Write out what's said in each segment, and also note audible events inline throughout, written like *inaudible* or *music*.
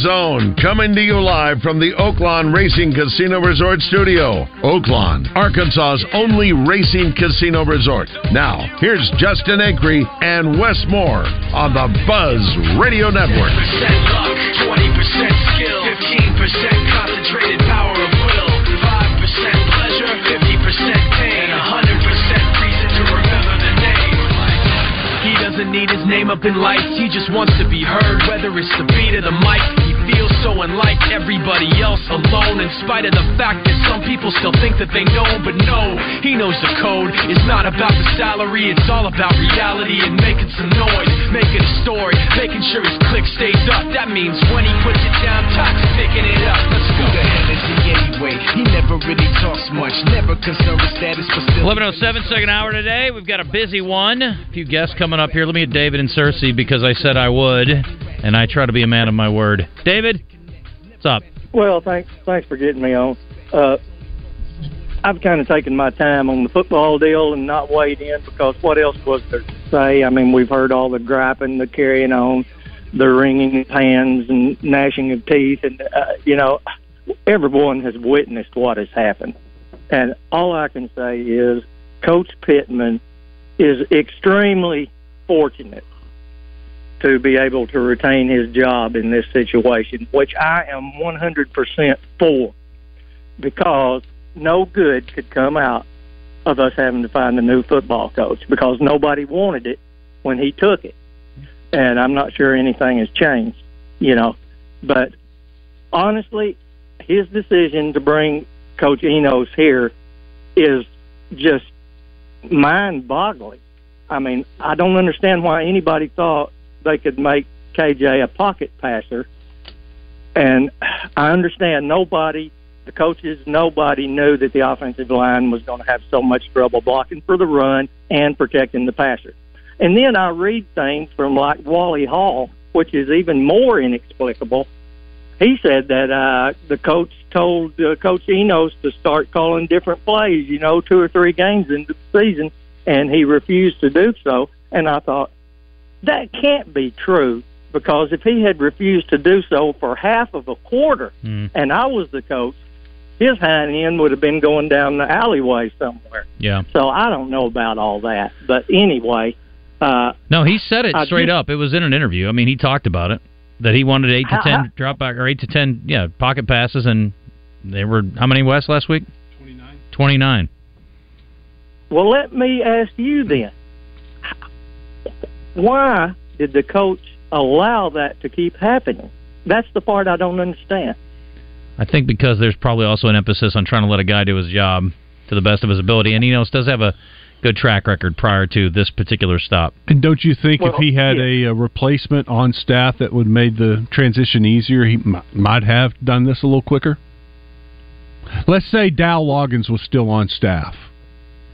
Zone, coming to you live from the Oaklawn Racing Casino Resort Studio. Oaklawn, Arkansas's only racing casino resort. Now, here's Justin Acree and Wes Moore on the Buzz Radio Network. 10% luck, 20% skill, 15% concentrated power of will, 5% pleasure, 50% pain, and 100% reason to remember the name. He doesn't need his name up in lights, he just wants to be heard, whether it's the beat of the mic. He so unlike everybody else alone, in spite of the fact that some people still think that they know, but no, he knows the code. It's not about the salary, it's all about reality and making some noise, making a story, making sure his click stays up. That means when he puts it down, toxic picking it up. Let's go. Who the hell is he anyway? He never really talks much, never concerned with status, but still. 1107, second hour today. We've got a busy one. A few guests coming up here. Let me get David and Searcy because I said I would, and I try to be a man of my word. David, what's up? Well, thanks thanks for getting me on. Uh, I've kind of taken my time on the football deal and not weighed in because what else was there to say? I mean, we've heard all the griping, the carrying on, the wringing of hands and gnashing of teeth, and uh, you know, everyone has witnessed what has happened. And all I can say is, Coach Pittman is extremely fortunate to be able to retain his job in this situation, which I am 100% for, because no good could come out of us having to find a new football coach because nobody wanted it when he took it. And I'm not sure anything has changed, you know. But honestly, his decision to bring Coach Enos here is just mind boggling. I mean, I don't understand why anybody thought they could make KJ a pocket passer. And I understand nobody, the coaches, nobody knew that the offensive line was going to have so much trouble blocking for the run and protecting the passer. And then I read things from like Wally Hall, which is even more inexplicable. He said that uh, the coach told uh, Coach Enos to start calling different plays, you know, two or three games into the season, and he refused to do so. And I thought, that can't be true because if he had refused to do so for half of a quarter Mm. and I was the coach, his hind end would have been going down the alleyway somewhere. Yeah. So I don't know about all that. But anyway, uh, No, he said it I straight just- up. It was in an interview. I mean, he talked about it that he wanted eight to How- ten how- drop back or eight to ten, yeah, pocket passes, and they were how many West last week? Twenty nine. Twenty nine. well, let me ask you then. Why did the coach allow that to keep happening? That's the part I don't understand. I think because there's probably also an emphasis on trying to let a guy do his job to the best of his ability, and Enos does have a good track record prior to this particular stop. And don't you think if he had a, a replacement on staff that would made the transition easier, he m- might have done this a little quicker? Let's say Dow Loggains was still on staff.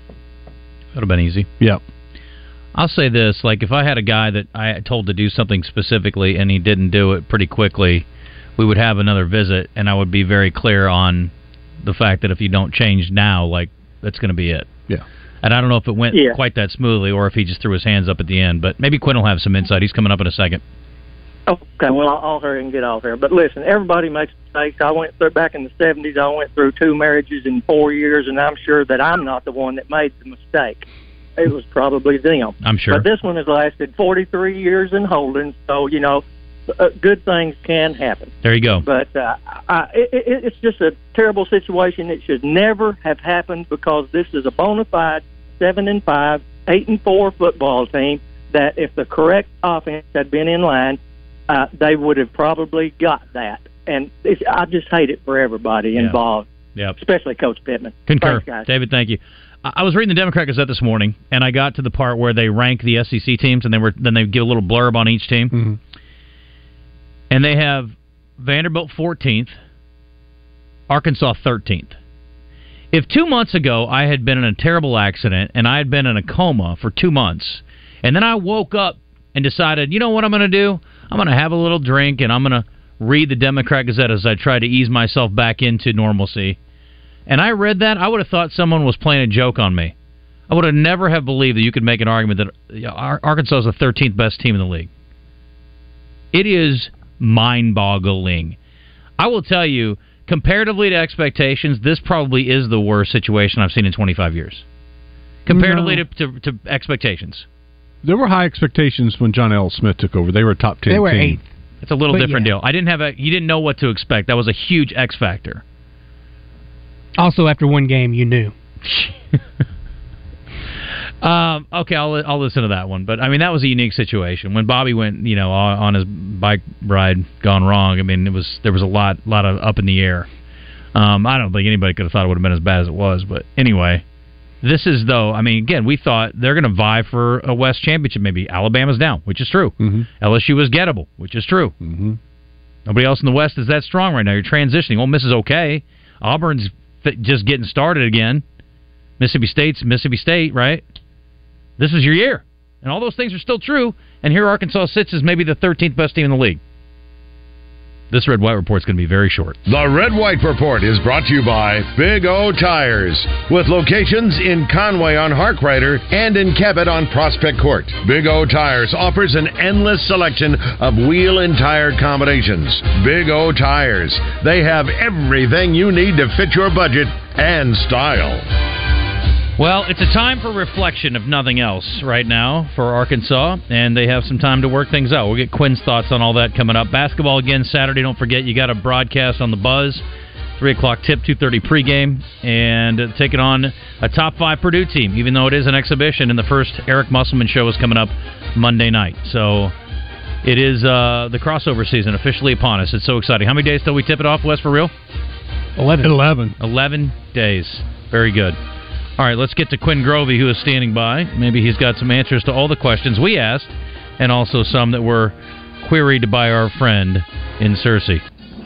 That would have been easy. Yep. I'll say this: like if I had a guy that I told to do something specifically and he didn't do it pretty quickly, we would have another visit, and I would be very clear on the fact that if you don't change now, like that's going to be it. Yeah. And I don't know if it went Yeah. quite that smoothly or if he just threw his hands up at the end. But maybe Quinn will have some insight. He's coming up in a second. Okay, well, I'll, I'll hurry and get off here. But listen, everybody makes mistakes. I went through back in the '70s. I went through two marriages in four years, and I'm sure that I'm not the one that made the mistake. It was probably them. I'm sure. But this one has lasted 43 years in holding, so you know, uh, good things can happen. There you go. But uh, I, it, it, it's just a terrible situation. It should never have happened because this is a bona fide seven and five, eight and four football team. That if the correct offense had been in line, uh, they would have probably got that. And it's, I just hate it for everybody Yeah. involved, Yep. especially Coach Pittman. Concur. Thanks, guys. David, thank you. I was reading the Democrat Gazette this morning, and I got to the part where they rank the SEC teams, and they were then they give a little blurb on each team, Mm-hmm. and they have Vanderbilt 14th, Arkansas 13th. If two months ago I had been in a terrible accident and I had been in a coma for two months, and then I woke up and decided, you know what I'm going to do? I'm going to have a little drink and I'm going to read the Democrat Gazette as I try to ease myself back into normalcy. And I read that, I would have thought someone was playing a joke on me. I would have never have believed that you could make an argument that you know, Ar- Arkansas is the 13th best team in the league. It is mind-boggling. I will tell you, comparatively to expectations, this probably is the worst situation I've seen in 25 years. Comparatively No. to, to, to expectations. There were high expectations when John L. Smith took over. They were a top ten. They were team. eighth. It's a little But different yeah. deal. I didn't have a. You didn't know what to expect. That was a huge X factor. Also, after one game, you knew. *laughs* Um, okay, I'll I'll listen to that one. But I mean, that was a unique situation when Bobby went, you know, on on his bike ride gone wrong. I mean, it was there was a lot lot of up in the air. Um, I don't think anybody could have thought it would have been as bad as it was. But anyway, this is though. I mean, again, we thought they're going to vie for a West championship. Maybe Alabama's down, which is true. Mm-hmm. LSU is gettable, which is true. Mm-hmm. Nobody else in the West is that strong right now. You're transitioning. Ole Miss is okay. Auburn's just getting started again. Mississippi State's Mississippi State, right? This is your year. And all those things are still true. And here Arkansas sits as maybe the 13th best team in the league. This red white report is going to be very short. The Red White Report is brought to you by Big O Tires, with locations in Conway on Harkrider and in Cabot on Prospect Court. Big O Tires offers an endless selection of wheel and tire combinations. Big O Tires, they have everything you need to fit your budget and style. Well, it's a time for reflection, if nothing else, right now for Arkansas, and they have some time to work things out. We'll get Quinn's thoughts on all that coming up. Basketball again Saturday. Don't forget, you got a broadcast on the Buzz, three o'clock tip, two thirty pregame, and uh, taking on a top five Purdue team. Even though it is an exhibition, and the first Eric Musselman show is coming up Monday night, so. It is uh, the crossover season officially upon us. It's so exciting. How many days till we tip it off, West, for real? Eleven. Eleven. 11 days. Very good. All right, let's get to Quinn Grovey, who is standing by. Maybe he's got some answers to all the questions we asked, and also some that were queried by our friend in Searcy.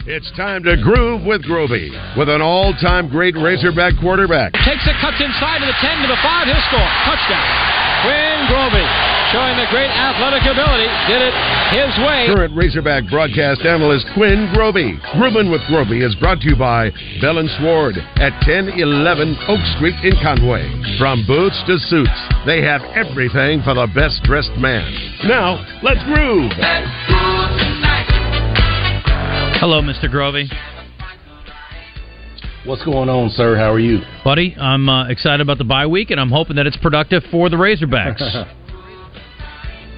It's time to groove with Grovey with an all time great Razorback quarterback. Takes it, cuts inside to the 10 to the 5. He'll score. Touchdown. Quinn Grovey showing the great athletic ability. Did it his way. Current Razorback broadcast analyst Quinn Grovey. Groovin' with Grovey is brought to you by Bell and Sword at 1011 Oak Street in Conway. From boots to suits, they have everything for the best dressed man. Now, let's groove. Hello, Mr. Grovey. What's going on, sir? How are you? Buddy, I'm uh, excited about the bye week, and I'm hoping that it's productive for the Razorbacks. *laughs*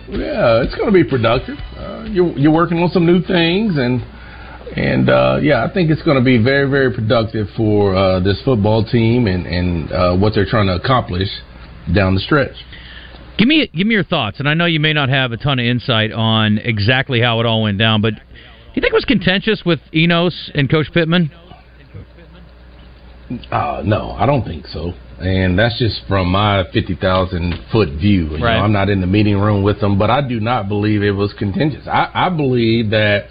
Yeah, it's going to be productive. Uh, you're you're working on some new things, and and uh, yeah, I think it's going to be very very productive for uh, this football team and and uh, what they're trying to accomplish down the stretch. give me give me your thoughts, and I know you may not have a ton of insight on exactly how it all went down, but do you think it was contentious with Enos and Coach Pittman? Uh, no, I don't think so. And that's just from my 50,000 foot view. You Right. know, I'm not in the meeting room with them, but I do not believe it was contentious. I, I believe that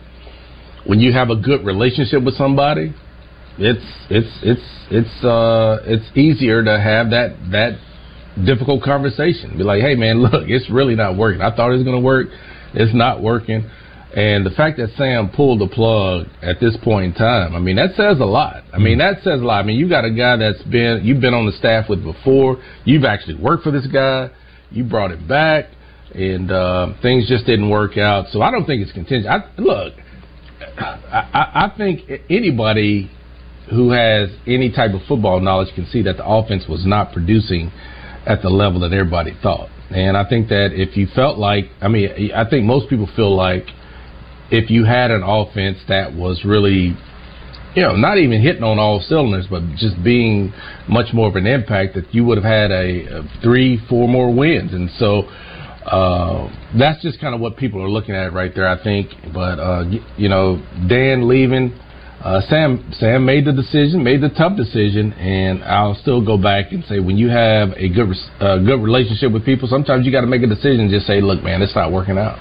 when you have a good relationship with somebody, it's it's it's it's uh it's easier to have that that difficult conversation. Be like, hey man, look, it's really not working. I thought it was gonna work. It's not working. And the fact that Sam pulled the plug at this point in time, I mean, that says a lot. I mean, that says a lot. I mean, you got a guy that's been you've been on the staff with before. You've actually worked for this guy. You brought it back, and uh, things just didn't work out. So I don't think it's contingent. I, look, I, I I think anybody who has any type of football knowledge can see that the offense was not producing at the level that everybody thought. And I think that if you felt like, I mean, I think most people feel like if you had an offense that was really, you know, not even hitting on all cylinders, but just being much more of an impact, that you would have had a, a three, four more wins. And so uh, that's just kind of what people are looking at right there, I think. But uh, you know, Dan leaving. Uh, Sam Sam made the decision, made the tough decision, and I'll still go back and say when you have a good uh, good relationship with people, sometimes you got to make a decision. Just say, look, man, it's not working out.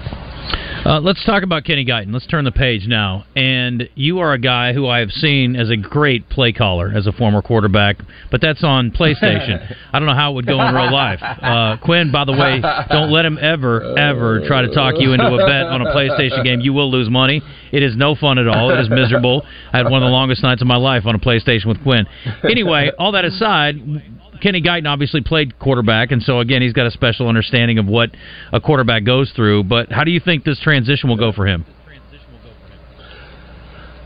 Uh, let's talk about Kenny Guiton. Let's turn the page now. And you are a guy who I have seen as a great play caller as a former quarterback, but that's on PlayStation. *laughs* I don't know how it would go in real life. Uh, Quinn, by the way, don't let him ever, ever try to talk you into a bet on a PlayStation game. You will lose money. It is no fun at all. It is miserable. I had one of the longest nights of my life on a PlayStation with Quinn. Anyway, all that aside, Kenny Guiton obviously played quarterback, and so again, he's got a special understanding of what a quarterback goes through. But how do you think this transition will go for him?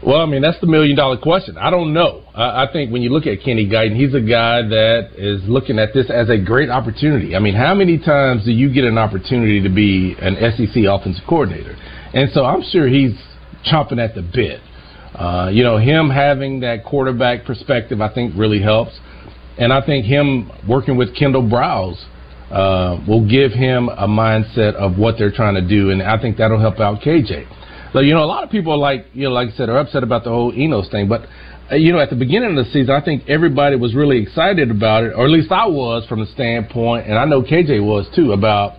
Well, I mean, that's the million dollar question. I don't know. I, I think when you look at Kenny Guiton, he's a guy that is looking at this as a great opportunity. I mean, how many times do you get an opportunity to be an SEC offensive coordinator? And so I'm sure he's chomping at the bit. Uh, you know, him having that quarterback perspective, I think, really helps. And I think him working with Kendall Browse uh, will give him a mindset of what they're trying to do, and I think that'll help out KJ. So, you know, a lot of people are like, you know, like I said, are upset about the whole Enos thing, but uh, you know, at the beginning of the season, I think everybody was really excited about it, or at least I was from the standpoint, and I know KJ was too, about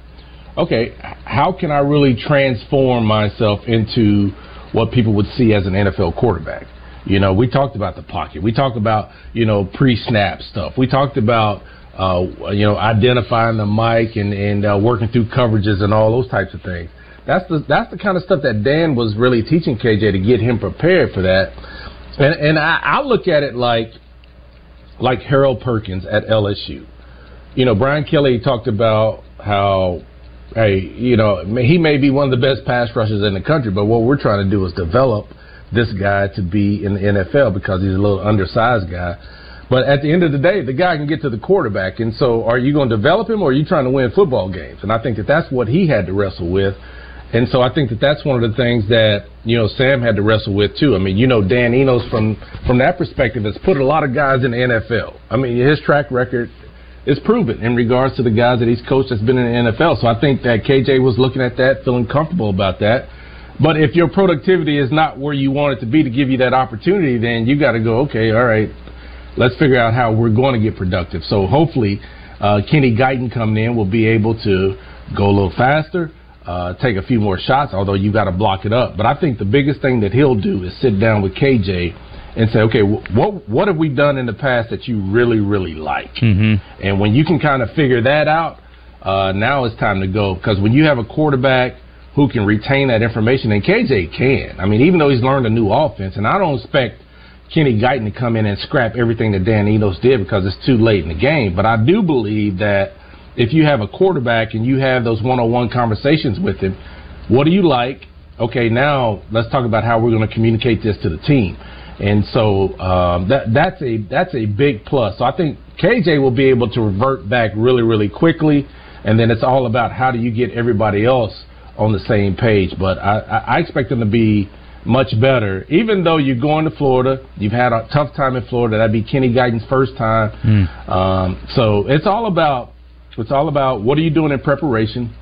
okay, how can I really transform myself into what people would see as an NFL quarterback? You know, we talked about the pocket. We talked about, you know, pre-snap stuff. We talked about, uh, you know, identifying the mic and, and uh, working through coverages and all those types of things. That's the that's the kind of stuff that Dan was really teaching KJ to get him prepared for that. And, and I, I look at it like like Harold Perkins at LSU. You know, Brian Kelly talked about how hey, you know, he may be one of the best pass rushers in the country, but what we're trying to do is develop this guy to be in the NFL because he's a little undersized guy. But at the end of the day, the guy can get to the quarterback. And so are you going to develop him or are you trying to win football games? And I think that that's what he had to wrestle with. And so I think that that's one of the things that, you know, Sam had to wrestle with too. I mean, you know, Dan Enos from, from that perspective has put a lot of guys in the NFL. I mean, his track record is proven in regards to the guys that he's coached that's been in the NFL. So I think that KJ was looking at that, feeling comfortable about that. But if your productivity is not where you want it to be to give you that opportunity, then you got to go, okay, all right, let's figure out how we're going to get productive. So hopefully, uh, Kenny Guiton coming in will be able to go a little faster, uh, take a few more shots, although you got to block it up. But I think the biggest thing that he'll do is sit down with KJ and say, okay, what what have we done in the past that you really really like? Mm-hmm. And when you can kind of figure that out, uh, now it's time to go because when you have a quarterback who can retain that information, and KJ can. I mean, even though he's learned a new offense, and I don't expect Kenny Guiton to come in and scrap everything that Dan Enos did because it's too late in the game. But I do believe that if you have a quarterback and you have those one-on-one conversations with him, what do you like? Okay, now let's talk about how we're going to communicate this to the team. And so um, that that's a that's a big plus. So I think KJ will be able to revert back really really quickly, and then it's all about how do you get everybody else on the same page. But I, I expect them to be much better. Even though you're going to Florida, you've had a tough time in Florida. That'd be Kenny Guiton's first time. Mm. Um, so it's all about it's all about what are you doing in preparation.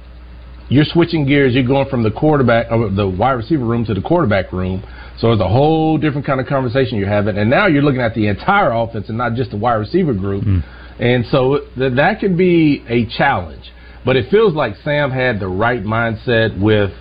You're switching gears. You're going from the quarterback, or the wide receiver room to the quarterback room. So it's a whole different kind of conversation you're having. And now you're looking at the entire offense and not just the wide receiver group. Mm. And so th- that can be a challenge. But it feels like Sam had the right mindset with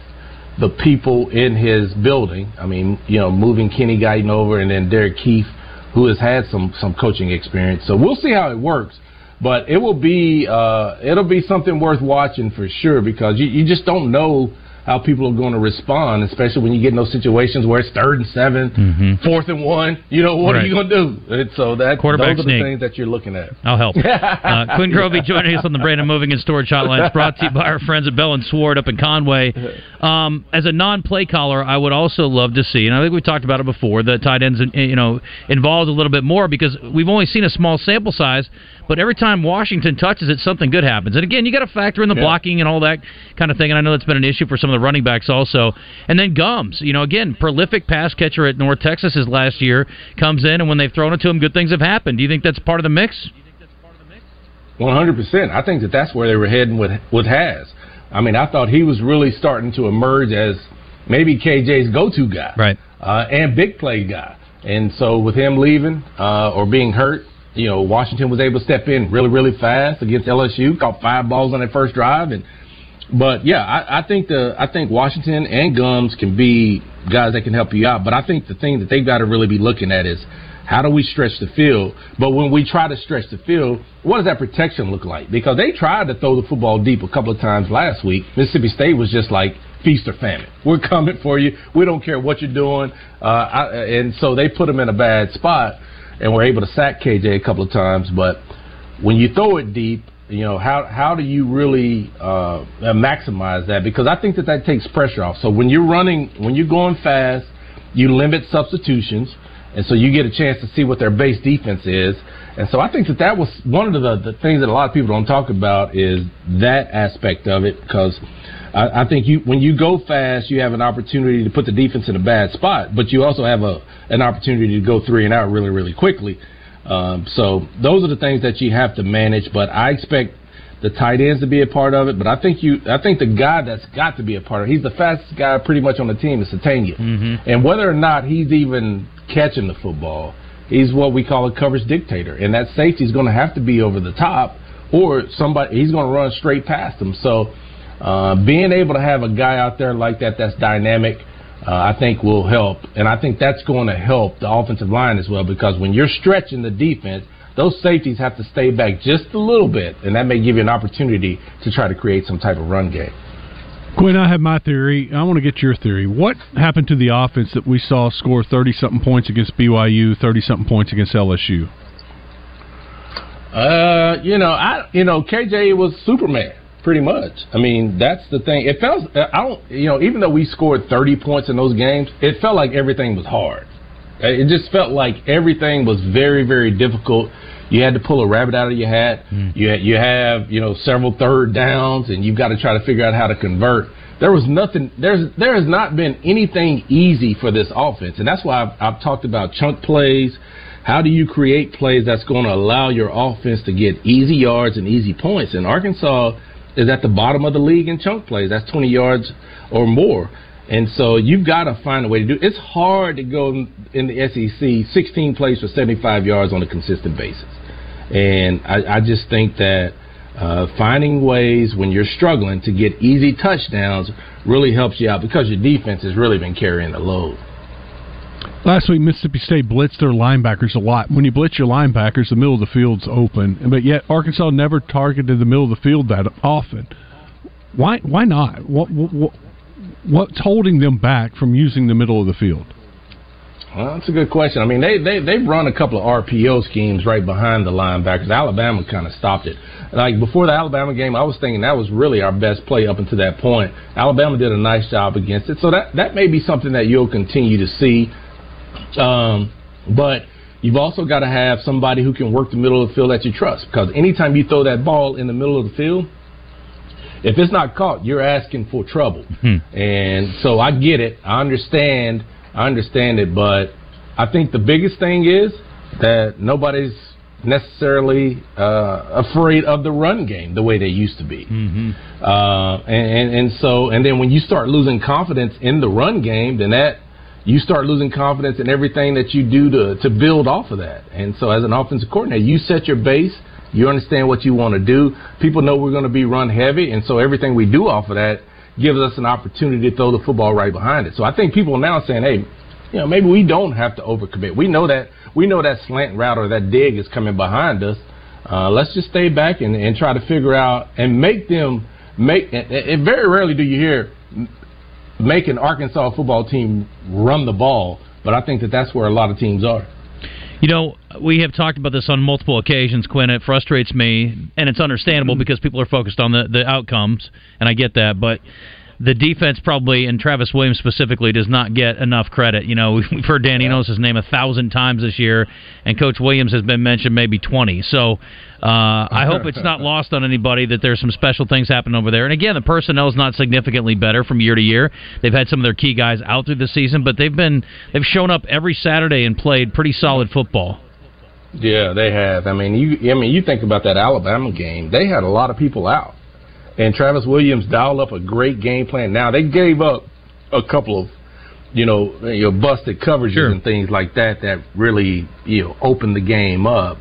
the people in his building. I mean, you know, moving Kenny Guiton over and then Derek Keefe, who has had some some coaching experience. So we'll see how it works. But it will be uh, it'll be something worth watching for sure because you, you just don't know how people are going to respond, especially when you get in those situations where it's third and 7 Mhm. fourth and one. You know, what Right. are you going to do? And so that Quarterback those are the sneak. things that you're looking at. I'll help. *laughs* Uh, Quinn Grovey joining us on the Brandon Moving and Storage Hotline. It's brought to you by our friends at Bell and Sword up in Conway. Um, as a non-play caller, I would also love to see, and I think we talked about it before, the tight ends, you know, involved a little bit more because we've only seen a small sample size. But every time Washington touches it, something good happens. And again, you got to factor in the Yeah. blocking and all that kind of thing. And I know that's been an issue for some of the running backs also. And then Gumms, you know, again, prolific pass catcher at North Texas his last year comes in, and when they've thrown it to him, good things have happened. Do you think that's part of the mix? One hundred percent. I think that that's where they were heading with with Hasz. I mean, I thought he was really starting to emerge as maybe KJ's go-to guy, right? Uh, and big play guy. And so with him leaving uh, or being hurt, you know, Washington was able to step in really, really fast against LSU. Caught five balls on that first drive, and but yeah, I, I think the I think Washington and Gumms can be guys that can help you out. But I think the thing that they've got to really be looking at is how do we stretch the field? But when we try to stretch the field, what does that protection look like? Because they tried to throw the football deep a couple of times last week. Mississippi State was just like feast or famine. We're coming for you. We don't care what you're doing. Uh, I, and so they put them in a bad spot, and we were able to sack KJ a couple of times. But when you throw it deep, you know how how do you really uh, maximize that? Because I think that that takes pressure off. So when you're running, when you're going fast, you limit substitutions, and so you get a chance to see what their base defense is. And so I think that that was one of the, the things that a lot of people don't talk about is that aspect of it because I, I think you when you go fast, you have an opportunity to put the defense in a bad spot, but you also have a an opportunity to go three and out really really quickly. Um, so those are the things that you have to manage. But I expect the tight ends to be a part of it. But I think you, I think the guy that's got to be a part of it, he's the fastest guy pretty much on the team is Sategna. Mm-hmm. And whether or not he's even catching the football, he's what we call a coverage dictator. And that safety is going to have to be over the top, or somebody he's going to run straight past him. So uh, being able to have a guy out there like that that's dynamic. Uh, I think will help, and I think that's going to help the offensive line as well because when you're stretching the defense, those safeties have to stay back just a little bit, and that may give you an opportunity to try to create some type of run game. Quinn, I have my theory. I want to get your theory. What happened to the offense that we saw score 30 something points against BYU, 30 something points against LSU? Uh, you know, I you know, KJ was Superman pretty much. I mean, that's the thing. It felt I don't you know, even though we scored 30 points in those games, it felt like everything was hard. It just felt like everything was very very difficult. You had to pull a rabbit out of your hat. Mm. You you have you know several third downs, and you've got to try to figure out how to convert. There was nothing. There's there has not been anything easy for this offense, and that's why I've, I've talked about chunk plays. How do you create plays that's going to allow your offense to get easy yards and easy points? And Arkansas is at the bottom of the league in chunk plays. That's 20 yards or more. And so you've got to find a way to do it. It's hard to go in the SEC 16 plays for 75 yards on a consistent basis. And I, I just think that uh, finding ways when you're struggling to get easy touchdowns really helps you out because your defense has really been carrying the load. Last week, Mississippi State blitzed their linebackers a lot. When you blitz your linebackers, the middle of the field's open, but yet Arkansas never targeted the middle of the field that often. Why? Why not? What, what, what's holding them back from using the middle of the field? Well, that's a good question. I mean, they they they've run a couple of RPO schemes right behind the linebackers. Alabama kind of stopped it. Like before the Alabama game, I was thinking that was really our best play up until that point. Alabama did a nice job against it, so that that may be something that you'll continue to see. Um, but you've also got to have somebody who can work the middle of the field that you trust. Because anytime you throw that ball in the middle of the field, if it's not caught, you're asking for trouble. Hmm. And so I get it. I understand. I understand it. But I think the biggest thing is that nobody's necessarily uh, afraid of the run game the way they used to be. Mm-hmm. Uh, and, and and so and then when you start losing confidence in the run game, then that you start losing confidence in everything that you do to to build off of that. And so as an offensive coordinator, you set your base. You understand what you want to do. People know we're going to be run heavy, and so everything we do off of that gives us an opportunity to throw the football right behind it. So I think people are now saying, hey, you know, maybe we don't have to overcommit. We know that we know that slant route or that dig is coming behind us. Uh, let's just stay back and, and try to figure out and make them make. And, and very rarely do you hear make an Arkansas football team run the ball, but I think that that's where a lot of teams are. You know, we have talked about this on multiple occasions, Quinn. It frustrates me, and it's understandable mm-hmm. because people are focused on the, the outcomes, and I get that. But the defense probably, and Travis Williams specifically, does not get enough credit. You know, *laughs* we've heard Dan Enos' name a thousand times this year, and Coach Williams has been mentioned maybe 20. So uh, I hope it's not *laughs* lost on anybody that there's some special things happening over there. And again, the personnel is not significantly better from year to year. They've had some of their key guys out through the season, but they've been they've shown up every Saturday and played pretty solid football. Yeah, they have. I mean, you I mean, you think about that Alabama game. They had a lot of people out. And Travis Williams dialed up a great game plan. Now, they gave up a couple of you know, you know, busted coverages Sure. and things like that that really, you know, opened the game up.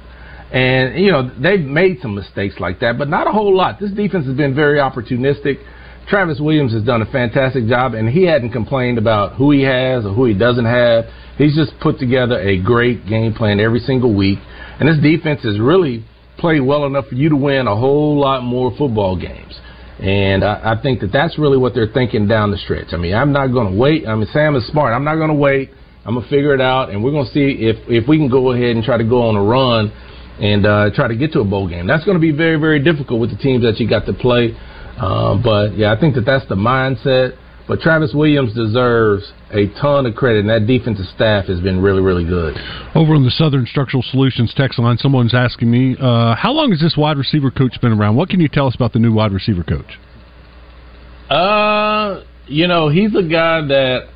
And, you know, they've made some mistakes like that, but not a whole lot. This defense has been very opportunistic. Travis Williams has done a fantastic job, and he hadn't complained about who he has or who he doesn't have. He's just put together a great game plan every single week, and this defense has really played well enough for you to win a whole lot more football games. And I, I think that that's really what they're thinking down the stretch. I mean, I'm not going to wait. I mean, Sam is smart. I'm not going to wait. I'm gonna figure it out, and we're gonna see if if we can go ahead and try to go on a run and uh, try to get to a bowl game. That's to be very very difficult with the teams that you got to play. Um, but yeah, I think that that's the mindset. But Travis Williams deserves a ton of credit, and that defensive staff has been really, really good. Over on the Southern Structural Solutions text line, someone's asking me, uh, how long has this wide receiver coach been around? What can you tell us about the new wide receiver coach? Uh, you know, he's a guy that,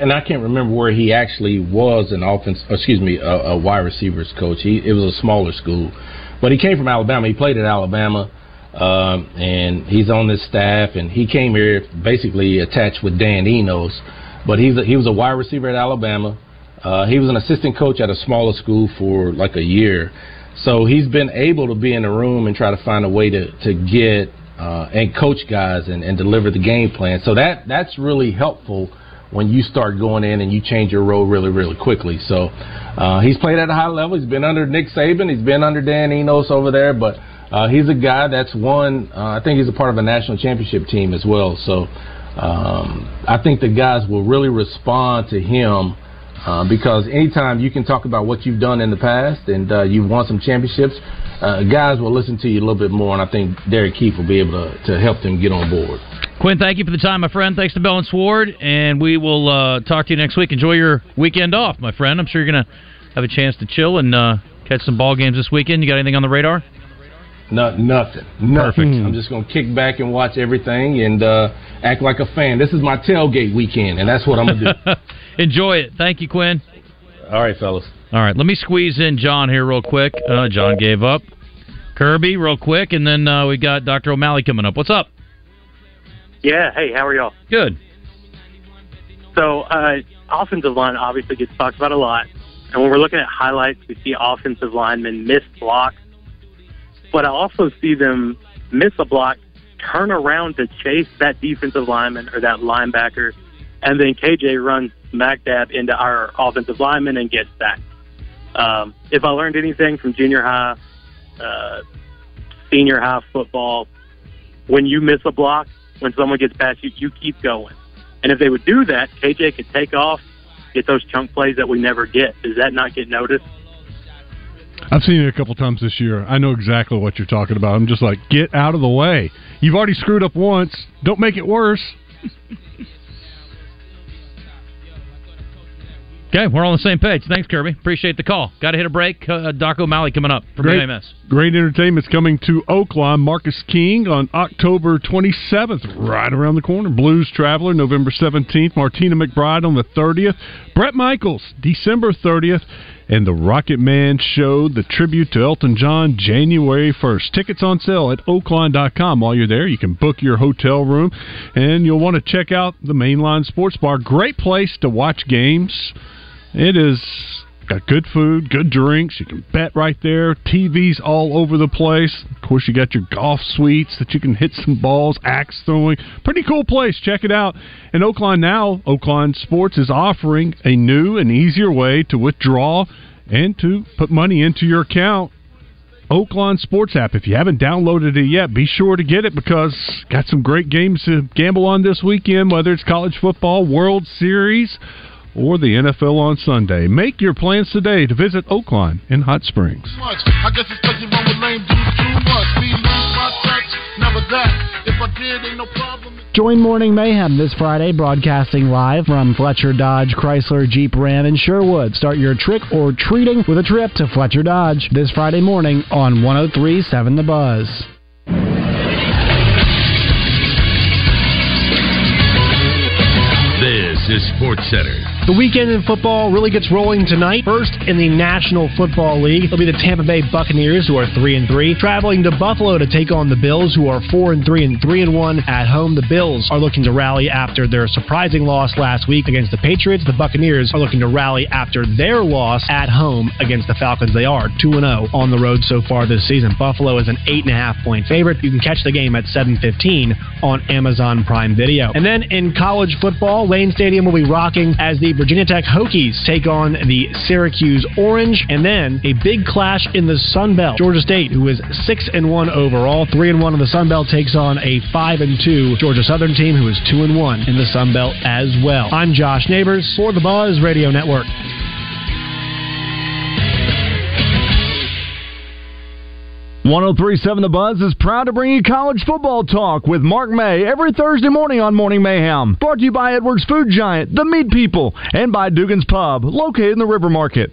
and I can't remember where he actually was an offense. Excuse me, a, a wide receivers coach. He it was a smaller school, but he came from Alabama. He played at Alabama. Um, and he's on this staff, and he came here basically attached with Dan Enos, but he's a, he was a wide receiver at Alabama. Uh, he was an assistant coach at a smaller school for like a year, so he's been able to be in the room and try to find a way to to get uh, and coach guys and, and deliver the game plan. So that that's really helpful when you start going in and you change your role really really quickly. So uh, he's played at a high level. He's been under Nick Saban. He's been under Dan Enos over there, but uh, he's a guy that's won. Uh, I think he's a part of a national championship team as well. So um, I think the guys will really respond to him uh, because anytime you can talk about what you've done in the past and uh, you've won some championships, uh, guys will listen to you a little bit more. And I think Derek Keith will be able to, to help them get on board. Quinn, thank you for the time, my friend. Thanks to Bell and Sword, and we will uh, talk to you next week. Enjoy your weekend off, my friend. I'm sure you're going to have a chance to chill and uh, catch some ball games this weekend. You got anything on the radar? No, nothing. Nothing. Perfect. I'm just going to kick back and watch everything and uh, act like a fan. This is my tailgate weekend, and that's what I'm going to do. *laughs* Enjoy it. Thank you, Quinn. All right, fellas. All right, let me squeeze in John here real quick. Uh, John gave up. Kirby, real quick, and then uh, we got Dr. O'Malley coming up. What's up? Yeah, hey, how are y'all? Good. So, uh, offensive line obviously gets talked about a lot. And when we're looking at highlights, we see offensive linemen miss blocks. But I also see them miss a block, turn around to chase that defensive lineman or that linebacker, and then KJ runs smack into our offensive lineman and gets sacked. Um, if I learned anything from junior high, uh, senior high football, when you miss a block, when someone gets past you, you keep going. And if they would do that, KJ could take off, get those chunk plays that we never get. Does that not get noticed? I've seen it a couple times this year. I know exactly what you're talking about. I'm just like, get out of the way. You've already screwed up once. Don't make it worse. Okay, we're on the same page. Thanks, Kirby. Appreciate the call. Got to hit a break. Uh, Doc O'Malley coming up from Great. Great entertainment's coming to Oaklawn. Marcus King on October 27th, right around the corner. Blues Traveler, November 17th. Martina McBride on the 30th. Bret Michaels, December 30th. And the Rocket Man Show, the tribute to Elton John, January 1st. Tickets on sale at oaklawn.com. While you're there, you can book your hotel room, and you'll want to check out the Mainline Sports Bar. Great place to watch games. It is got good food, good drinks. You can bet right there. TVs all over the place. Of course, you got your golf suites that you can hit some balls, axe throwing. Pretty cool place. Check it out. And Oaklawn now, Oaklawn Sports is offering a new and easier way to withdraw and to put money into your account. Oaklawn Sports app. If you haven't downloaded it yet, be sure to get it because got some great games to gamble on this weekend, whether it's college football, World Series, or the NFL on Sunday. Make your plans today to visit Oaklawn in Hot Springs. I guess it's 'cause you run with lame dudes too much. Me lose my touch, never that. If I did, ain't no problem. Join Morning Mayhem this Friday, broadcasting live from Fletcher Dodge Chrysler Jeep Ram in Sherwood. Start your trick or treating with a trip to Fletcher Dodge this Friday morning on 1037 The Buzz. This is Sports Center. The weekend in football really gets rolling tonight. First in the National Football League, it'll be the Tampa Bay Buccaneers, who are three and three, traveling to Buffalo to take on the Bills, who are four and three and three and one at home. The Bills are looking to rally after their surprising loss last week against the Patriots. The Buccaneers are looking to rally after their loss at home against the Falcons. They are two and zero on the road so far this season. Buffalo is an eight and a half point favorite. You can catch the game at seven fifteen on Amazon Prime Video. And then in college football, Lane Stadium will be rocking as the Virginia Tech Hokies take on the Syracuse Orange, and then a big clash in the Sun Belt. Georgia State, who is six and one overall, three and one in the Sun Belt, takes on a five and two Georgia Southern team who is two and one in the Sun Belt as well. I'm Josh Neighbors for the Buzz Radio Network. One zero three seven The Buzz is proud to bring you college football talk with Mark May every Thursday morning on Morning Mayhem. Brought to you by Edwards Food Giant, The Meat People, and by Dugan's Pub, located in the River Market.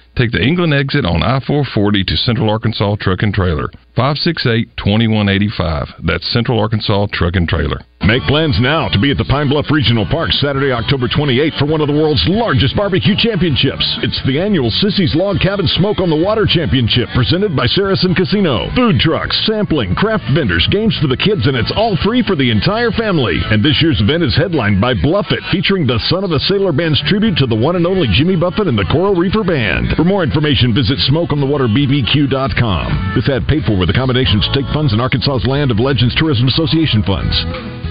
Take the England exit on I 440 to Central Arkansas Truck and Trailer. 568 2185. That's Central Arkansas Truck and Trailer. Make plans now to be at the Pine Bluff Regional Park Saturday, October 28th for one of the world's largest barbecue championships. It's the annual Sissy's Log Cabin Smoke on the Water Championship presented by Saracen Casino. Food trucks, sampling, craft vendors, games for the kids, and it's all free for the entire family. And this year's event is headlined by Bluff It, featuring the Son of a Sailor Band's tribute to the one and only Jimmy Buffett and the Coral Reefer Band. For more information, visit smokeonthewaterbbq.com. This ad paid for with accommodations, state funds and Arkansas's Land of Legends Tourism Association funds.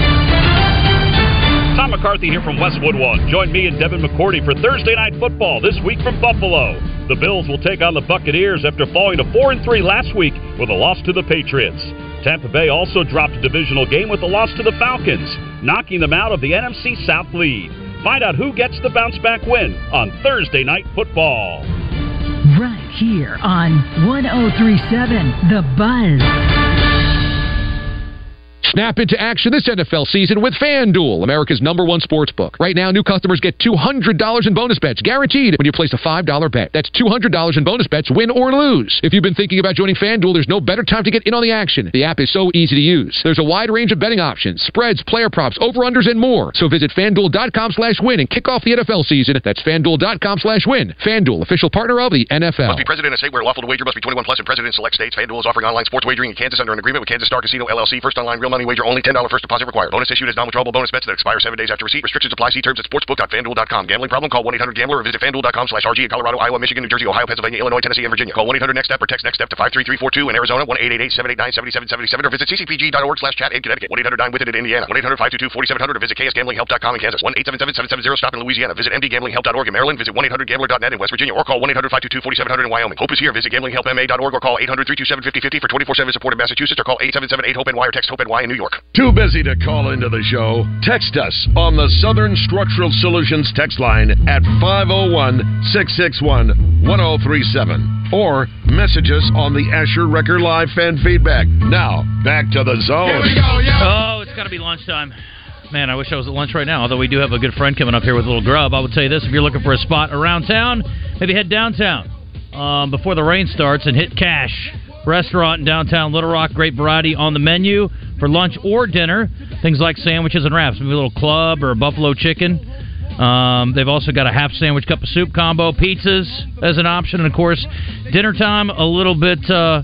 Tom McCarthy here from Westwood One. Join me and Devin McCourty for Thursday Night Football this week from Buffalo. The Bills will take on the Buccaneers after falling to 4 and 3 last week with a loss to the Patriots. Tampa Bay also dropped a divisional game with a loss to the Falcons, knocking them out of the NFC South lead. Find out who gets the bounce back win on Thursday Night Football. Right here on 1037 The Buzz. Snap into action this NFL season with FanDuel, America's number one sports book. Right now, new customers get $200 in bonus bets guaranteed when you place a $5 bet. That's $200 in bonus bets, win or lose. If you've been thinking about joining FanDuel, there's no better time to get in on the action. The app is so easy to use. There's a wide range of betting options, spreads, player props, over-unders, and more. So visit FanDuel.com slash win and kick off the NFL season. That's FanDuel.com slash win. FanDuel, official partner of the NFL. Must be present in a state where lawful to wager must be 21 plus and present in select states. FanDuel is offering online sports wagering in Kansas under an agreement with Kansas Star Casino LLC. First online real money wager only $10 first deposit required. Bonus issued as non-withdrawable bonus bets that expire seven days after receipt. Restrictions apply. See terms at sportsbook.fanduel.com. Gambling problem? Call 1-800-GAMBLER or visit fanduel.com slash RG in Colorado, Iowa, Michigan, New Jersey, Ohio, Pennsylvania, Illinois, Tennessee, and Virginia. Call 1-800-NEXT-STEP or text NEXT-STEP to 53342 in Arizona, 1-888-789-7777 or visit ccpg.org slash chat in Connecticut. 1-800-9-WITH-IT in Indiana. 1-800-522-4700 or visit ksgamblinghelp.com in Kansas. 1-877-770-STOP in Louisiana. Visit mdgamblinghelp.org in Maryland. Visit 1-800-GAMBLER.net in West Virginia or call 1-800-522-4700 in Wyoming. Hope is here. Visit gamblinghelpma.org or call 800-327-5050 for 24-7 support in Massachusetts or call 877-8-HOPE-NY or text HOPE-NY in New York. Too busy to call into the show? Text us on the Southern Structural Solutions text line at 501 661 1037 or message us on the Asher Wrecker Live fan feedback. Now, back to the zone. Oh, it's got to be lunchtime. Man, I wish I was at lunch right now. Although we do have a good friend coming up here with a little grub. I would tell you this: if you're looking for a spot around town, maybe head downtown um, before the rain starts and hit Cache Restaurant in downtown Little Rock. Great variety on the menu. for lunch or dinner. Things like sandwiches and wraps, maybe a little club or a buffalo chicken. Um, they've also got a half sandwich cup of soup combo, pizzas as an option, and of course, dinner time a little bit, uh,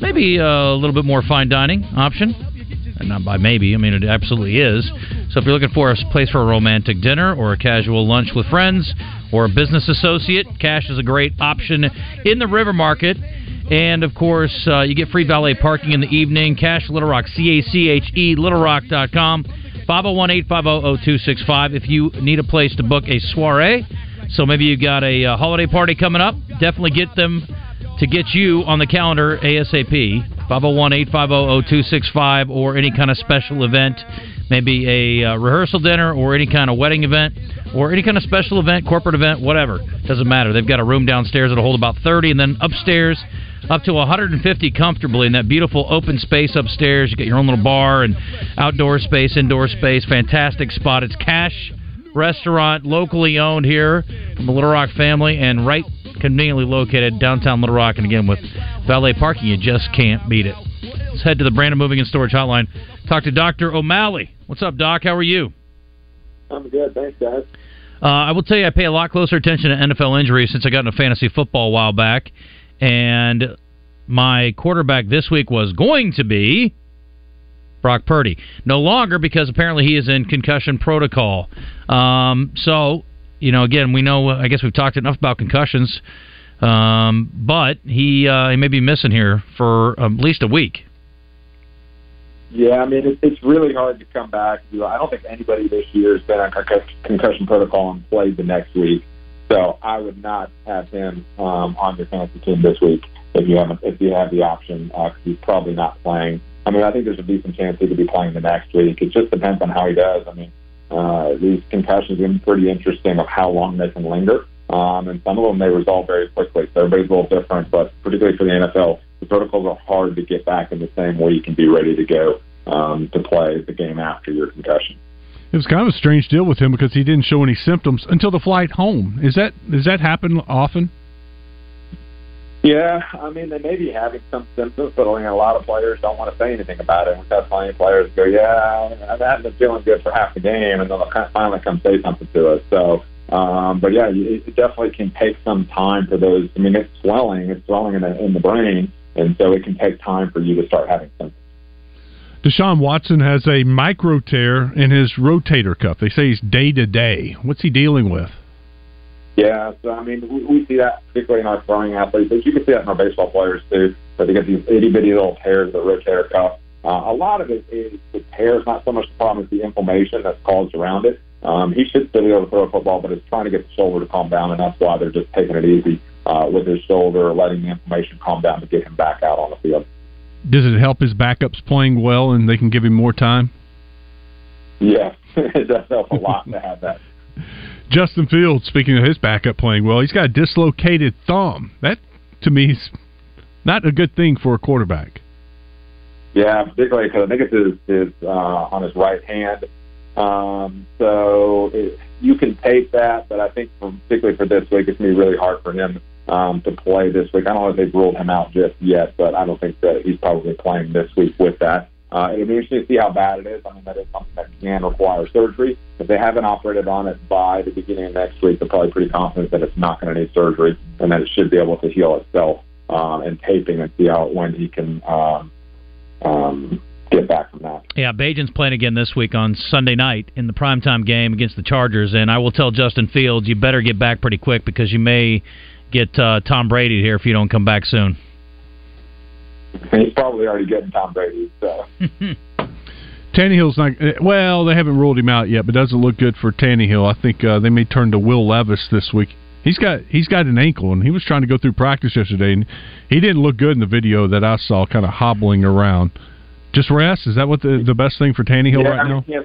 maybe a little bit more fine dining option. And not by maybe, I mean it absolutely is. So if you're looking for a place for a romantic dinner or a casual lunch with friends or a business associate, Cache is a great option in the River Market. And of course, uh, you get free valet parking in the evening. Cache Little Rock, C A C H E, littlerock.com. 501 850 0265 if you need a place to book a soiree. So maybe you got a, uh holiday party coming up. Definitely get them to get you on the calendar ASAP. 501 850 0265 or any kind of special event. Maybe a uh, rehearsal dinner or any kind of wedding event or any kind of special event, corporate event, whatever. Doesn't matter. They've got a room downstairs that'll hold about 30 and then upstairs up to 150 comfortably in that beautiful open space upstairs. You get your own little bar and outdoor space, indoor space. Fantastic spot. It's Cache Restaurant, locally owned here from the Little Rock family and right conveniently located downtown Little Rock. And again, with valet parking, you just can't beat it. Let's head to the Brandon Moving and Storage Hotline. Talk to Dr. O'Malley. What's up, Doc? How are you? I'm good, thanks, guys. Uh, I will tell you, I pay a lot closer attention to NFL injuries since I got into fantasy football a while back. And my quarterback this week was going to be Brock Purdy. No longer because apparently he is in concussion protocol. Um, so, you know, again, we know, I guess we've talked enough about concussions. Um, but he uh, he may be missing here for at least a week. Yeah, I mean, it, it's really hard to come back. I don't think anybody this year has been on concussion, protocol and played the next week. So I would not have him um, on your fantasy team this week if you haven't if you have the option because he's probably not playing. I mean, I think there's a decent chance he could be playing the next week. It just depends on how he does. I mean, uh, these concussions are pretty interesting of how long they can linger, um, and some of them they resolve very quickly. So everybody's a little different, but particularly for the NFL, the protocols are hard to get back in the same week and be ready to go um, to play the game after your concussion. It was kind of a strange deal with him because he didn't show any symptoms until the flight home. Is that does that happen often? Yeah, I mean they may be having some symptoms, but mean, a lot of players don't want to say anything about it. We've had plenty of players go, "Yeah, I haven't been feeling good for half the game," and then they'll finally come say something to us. So, um, but yeah, it definitely can take some time for those. I mean, it's swelling, it's swelling in the in the brain, and so it can take time for you to start having symptoms. Deshaun Watson has a micro tear in his rotator cuff. They say he's day to day. What's he dealing with? Yeah, so I mean, we, we see that particularly in our throwing athletes, but you can see that in our baseball players too. Where they get these itty bitty little tears of the rotator cuff. Uh, a lot of it is the tear is not so much the problem as the inflammation that's caused around it. Um, he should still be able to throw a football, but it's trying to get the shoulder to calm down, and that's why they're just taking it easy uh, with his shoulder, letting the inflammation calm down to get him back out on the field. Does it help his backups playing well and they can give him more time? Yeah, *laughs* it does help a lot to have that. *laughs* Justin Fields, speaking of his backup playing well, he's got a dislocated thumb. That, to me, is not a good thing for a quarterback. Yeah, particularly because I think it's his, his uh, on his right hand. Um, so it, you can take that, but I think for, particularly for this week, it's going to be really hard for him um, to play this week. I don't know if they've ruled him out just yet, but I don't think that he's probably playing this week with that. Uh, it'll be interesting to see how bad it is. I mean, that is something that can require surgery. If they haven't operated on it by the beginning of next week, they're probably pretty confident that it's not going to need surgery and that it should be able to heal itself um, and taping and see how when he can um, um, get back from that. Yeah, Bagent's playing again this week on Sunday night in the primetime game against the Chargers, and I will tell Justin Fields you better get back pretty quick because you may get uh, Tom Brady here if you don't come back soon. *laughs* He's probably already getting Tom Brady. So. *laughs* Tannehill's not well. They haven't ruled him out yet, but doesn't look good for Tannehill. I think uh, they may turn to Will Levis this week. He's got he's got an ankle, and he was trying to go through practice yesterday, and he didn't look good in the video that I saw, kind of hobbling around. Just rest. Is that what the the best thing for Tannehill yeah, right I mean, now? He has,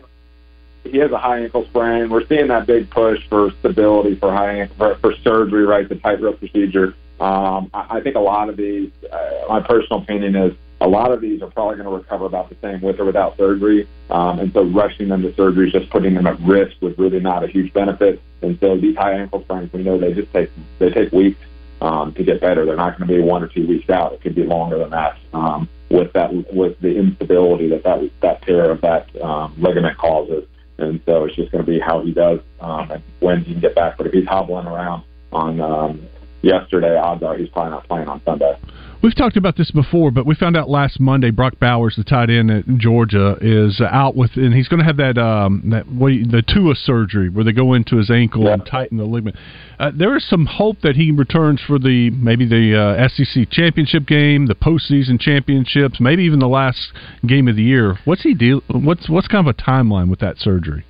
he has a high ankle sprain. We're seeing that big push for stability for high ankle, for, for surgery, right? The tightrope procedure. Um, I, I think a lot of these, uh, my personal opinion is a lot of these are probably going to recover about the same with or without surgery. Um, and so rushing them to surgery is just putting them at risk with really not a huge benefit. And so these high ankle sprains, we know they just take they take weeks um, to get better. They're not going to be one or two weeks out. It could be longer than that. Um, with that with the instability that that that tear of that um, ligament causes. And so it's just going to be how he does um, and when he can get back. But if he's hobbling around on um, yesterday, odds are he's probably not playing on Sunday. We've talked about this before, but we found out last Monday Brock Bowers, the tight end at Georgia, is out with, and he's going to have that um, that what, the Tua surgery where they go into his ankle and tighten the ligament. Uh, there is some hope that he returns for the maybe the uh, SEC championship game, the postseason championships, maybe even the last game of the year. What's he deal? What's what's kind of a timeline with that surgery?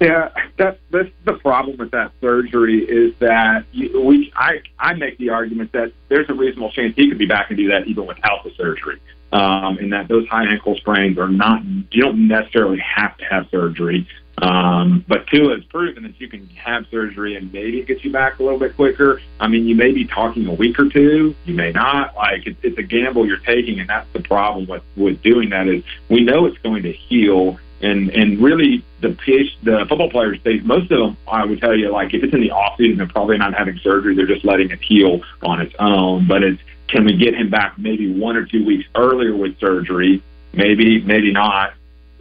Yeah, that's that's the problem with that surgery is that you, we I I make the argument that there's a reasonable chance he could be back and do that even without the surgery. Um, and that those high ankle sprains are not you don't necessarily have to have surgery. Um, but Tua has proven that you can have surgery and maybe it gets you back a little bit quicker. I mean, you may be talking a week or two, you may not. Like it's, it's a gamble you're taking, and that's the problem with with doing that is we know it's going to heal and and really the pitch the football players they most of them I would tell you like if it's in the off season they're probably not having surgery. They're just letting it heal on its own. But it's can we get him back maybe one or two weeks earlier with surgery? Maybe maybe not.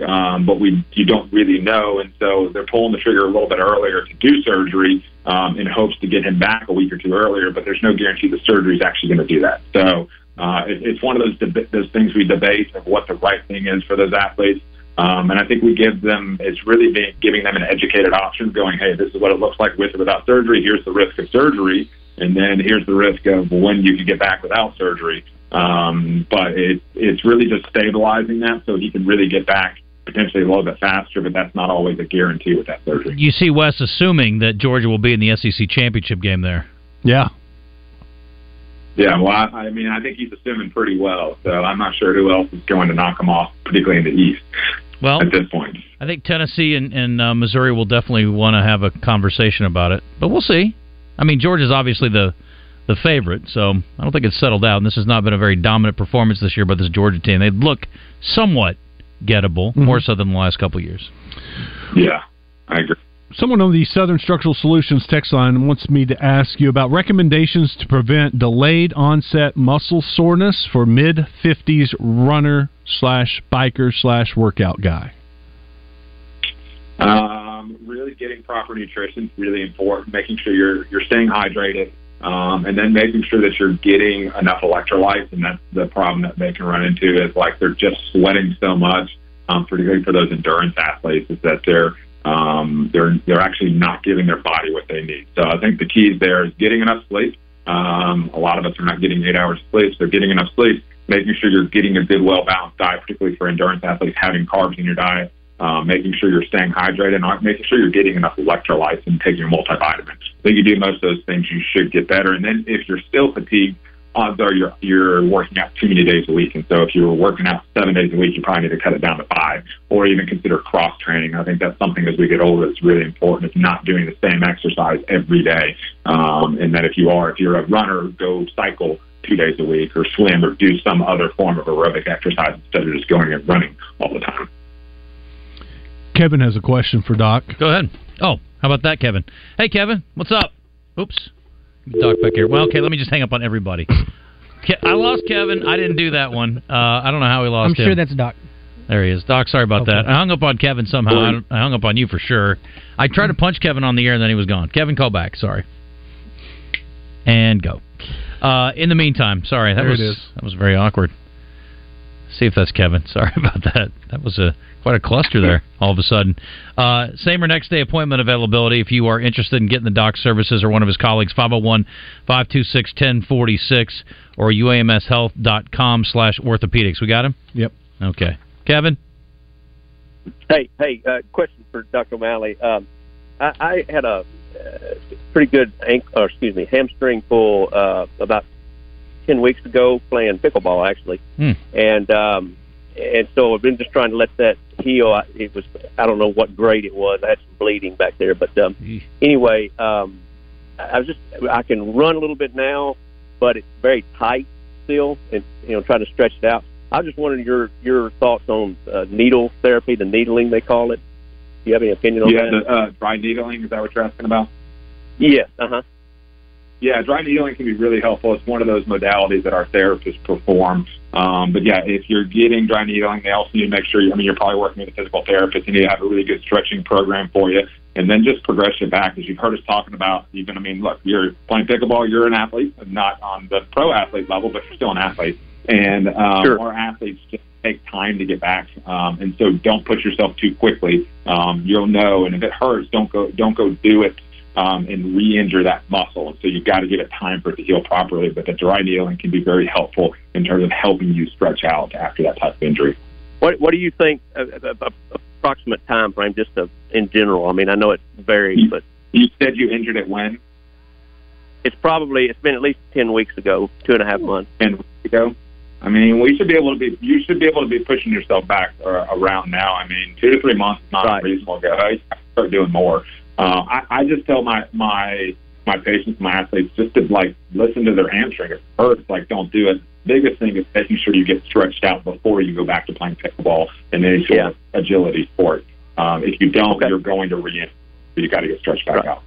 Um, but we you don't really know. And so they're pulling the trigger a little bit earlier to do surgery um, in hopes to get him back a week or two earlier. But there's no guarantee the surgery is actually going to do that. So uh, it, it's one of those deb- those things we debate of what the right thing is for those athletes um, and I think we give them, it's really being, giving them an educated option going, hey, this is what it looks like with or without surgery. Here's the risk of surgery. And then here's the risk of when you can get back without surgery. Um, but it, it's really just stabilizing that so he can really get back potentially a little bit faster, but that's not always a guarantee with that surgery. You see Wes assuming that Georgia will be in the SEC championship game there. Yeah. Yeah, well, I, I mean, I think he's assuming pretty well, so I'm not sure who else is going to knock him off, particularly in the East. Well, at this point, I think Tennessee and, and uh, Missouri will definitely want to have a conversation about it, but we'll see. I mean, Georgia's obviously the the favorite, so I don't think it's settled out. And this has not been a very dominant performance this year by this Georgia team. They look somewhat gettable, more so than the last couple of years. Yeah, I agree. Someone on the Southern Structural Solutions text line wants me to ask you about recommendations to prevent delayed onset muscle soreness for mid 50s runner slash biker slash workout guy. Um, really getting proper nutrition is really important. Making sure you're you're staying hydrated, um, and then making sure that you're getting enough electrolytes. And that's the problem that they can run into is like they're just sweating so much, um, particularly for those endurance athletes, is that they're um, they're they're actually not giving their body what they need. So I think the key is there is getting enough sleep. Um, a lot of us are not getting eight hours of sleep, so getting enough sleep, making sure you're getting a good, well balanced diet, particularly for endurance athletes, having carbs in your diet, um, making sure you're staying hydrated, and making sure you're getting enough electrolytes and taking your multivitamins. Think you do most of those things, you should get better. And then if you're still fatigued, odds are you're you're working out too many days a week. And so if you're working out seven days a week, you probably need to cut it down to five, or even consider cross training. I think that's something as we get older that's really important. Is not doing the same exercise every day, um, and that if you are, if you're a runner, go cycle two days a week, or swim, or do some other form of aerobic exercise instead of just going and running all the time. Kevin has a question for Doc. Go ahead. Oh, how about that, Kevin? Hey, Kevin, what's up? Oops. Doc back here. Well, okay, let me just hang up on everybody. Ke- I lost Kevin. I didn't do that one. Uh, I don't know how we lost I'm him. sure that's Doc. There he is. Doc, sorry about that. I hung up on Kevin somehow. I, I hung up on you for sure. I tried to punch Kevin on the air and then he was gone. Kevin, call back. Sorry. And go. Uh, in the meantime, sorry. That There was it is. that was very awkward. See if that's Kevin. *laughs* Sorry about that. That was a quite a cluster there. *laughs* All of a sudden, uh, same or next day appointment availability. If you are interested in getting the doc services or one of his colleagues, 501-526-1046 or uamshealth.com slash orthopedics. We got him. Yep. Okay, Kevin. Hey, hey, uh, question for Dr. O'Malley. Um, I, I had a uh, pretty good ankle, or excuse me, hamstring pull uh, about ten weeks ago playing pickleball, actually, Hmm. and um, and so I've been just trying to let that heal. I- It was I don't know what grade it was. I had some bleeding back there, but um, anyway, um, I I was just I can run a little bit now, but it's very tight still, and you know trying to stretch it out. I just wondering your your thoughts on uh, needle therapy, the needling they call it. Do you have any opinion on Yeah, that? the uh, dry needling is that what you're asking about? Yeah. Uh huh. Yeah, dry needling can be really helpful. It's one of those modalities that our therapists perform. Um, but yeah, if you're getting dry needling, they also need to make sure. You, I mean, you're probably working with a physical therapist. And you need to have a really good stretching program for you, and then just progress it back. As you've heard us talking about, even I mean, look, you're playing pickleball. You're an athlete, not on the pro athlete level, but you're still an athlete. And um, Sure. our athletes just take time to get back, um, and so don't push yourself too quickly. Um, you'll know, and if it hurts, don't go don't go do it um, and re-injure that muscle. So you've got to give it time for it to heal properly. But the dry needling can be very helpful in terms of helping you stretch out after that type of injury. What What do you think? Uh, approximate time frame, just of, in general. I mean, I know it varies, but You said you injured it when? it's probably it's been at least ten weeks ago, two and a half months. Ten weeks ago. I mean, we should be able to be. You should be able to be pushing yourself back uh, around now. I mean, two to three months is not Right. unreasonable. Go, I start doing more. Uh, I, I just tell my my my patients, my athletes, just to like listen to their hamstring. If it hurts, like don't do it. Biggest thing is making sure you get stretched out before you go back to playing pickleball and any sort of agility sport. Um, if you don't, you're going to re-injure. You got to get stretched back out.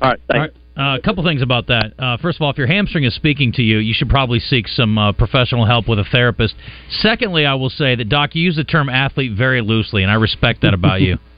All right, All right. Uh, a couple things about that. Uh, first of all, if your hamstring is speaking to you, you should probably seek some uh, professional help with a therapist. Secondly, I will say that Doc, you use the term athlete very loosely, and I respect that about you. *laughs*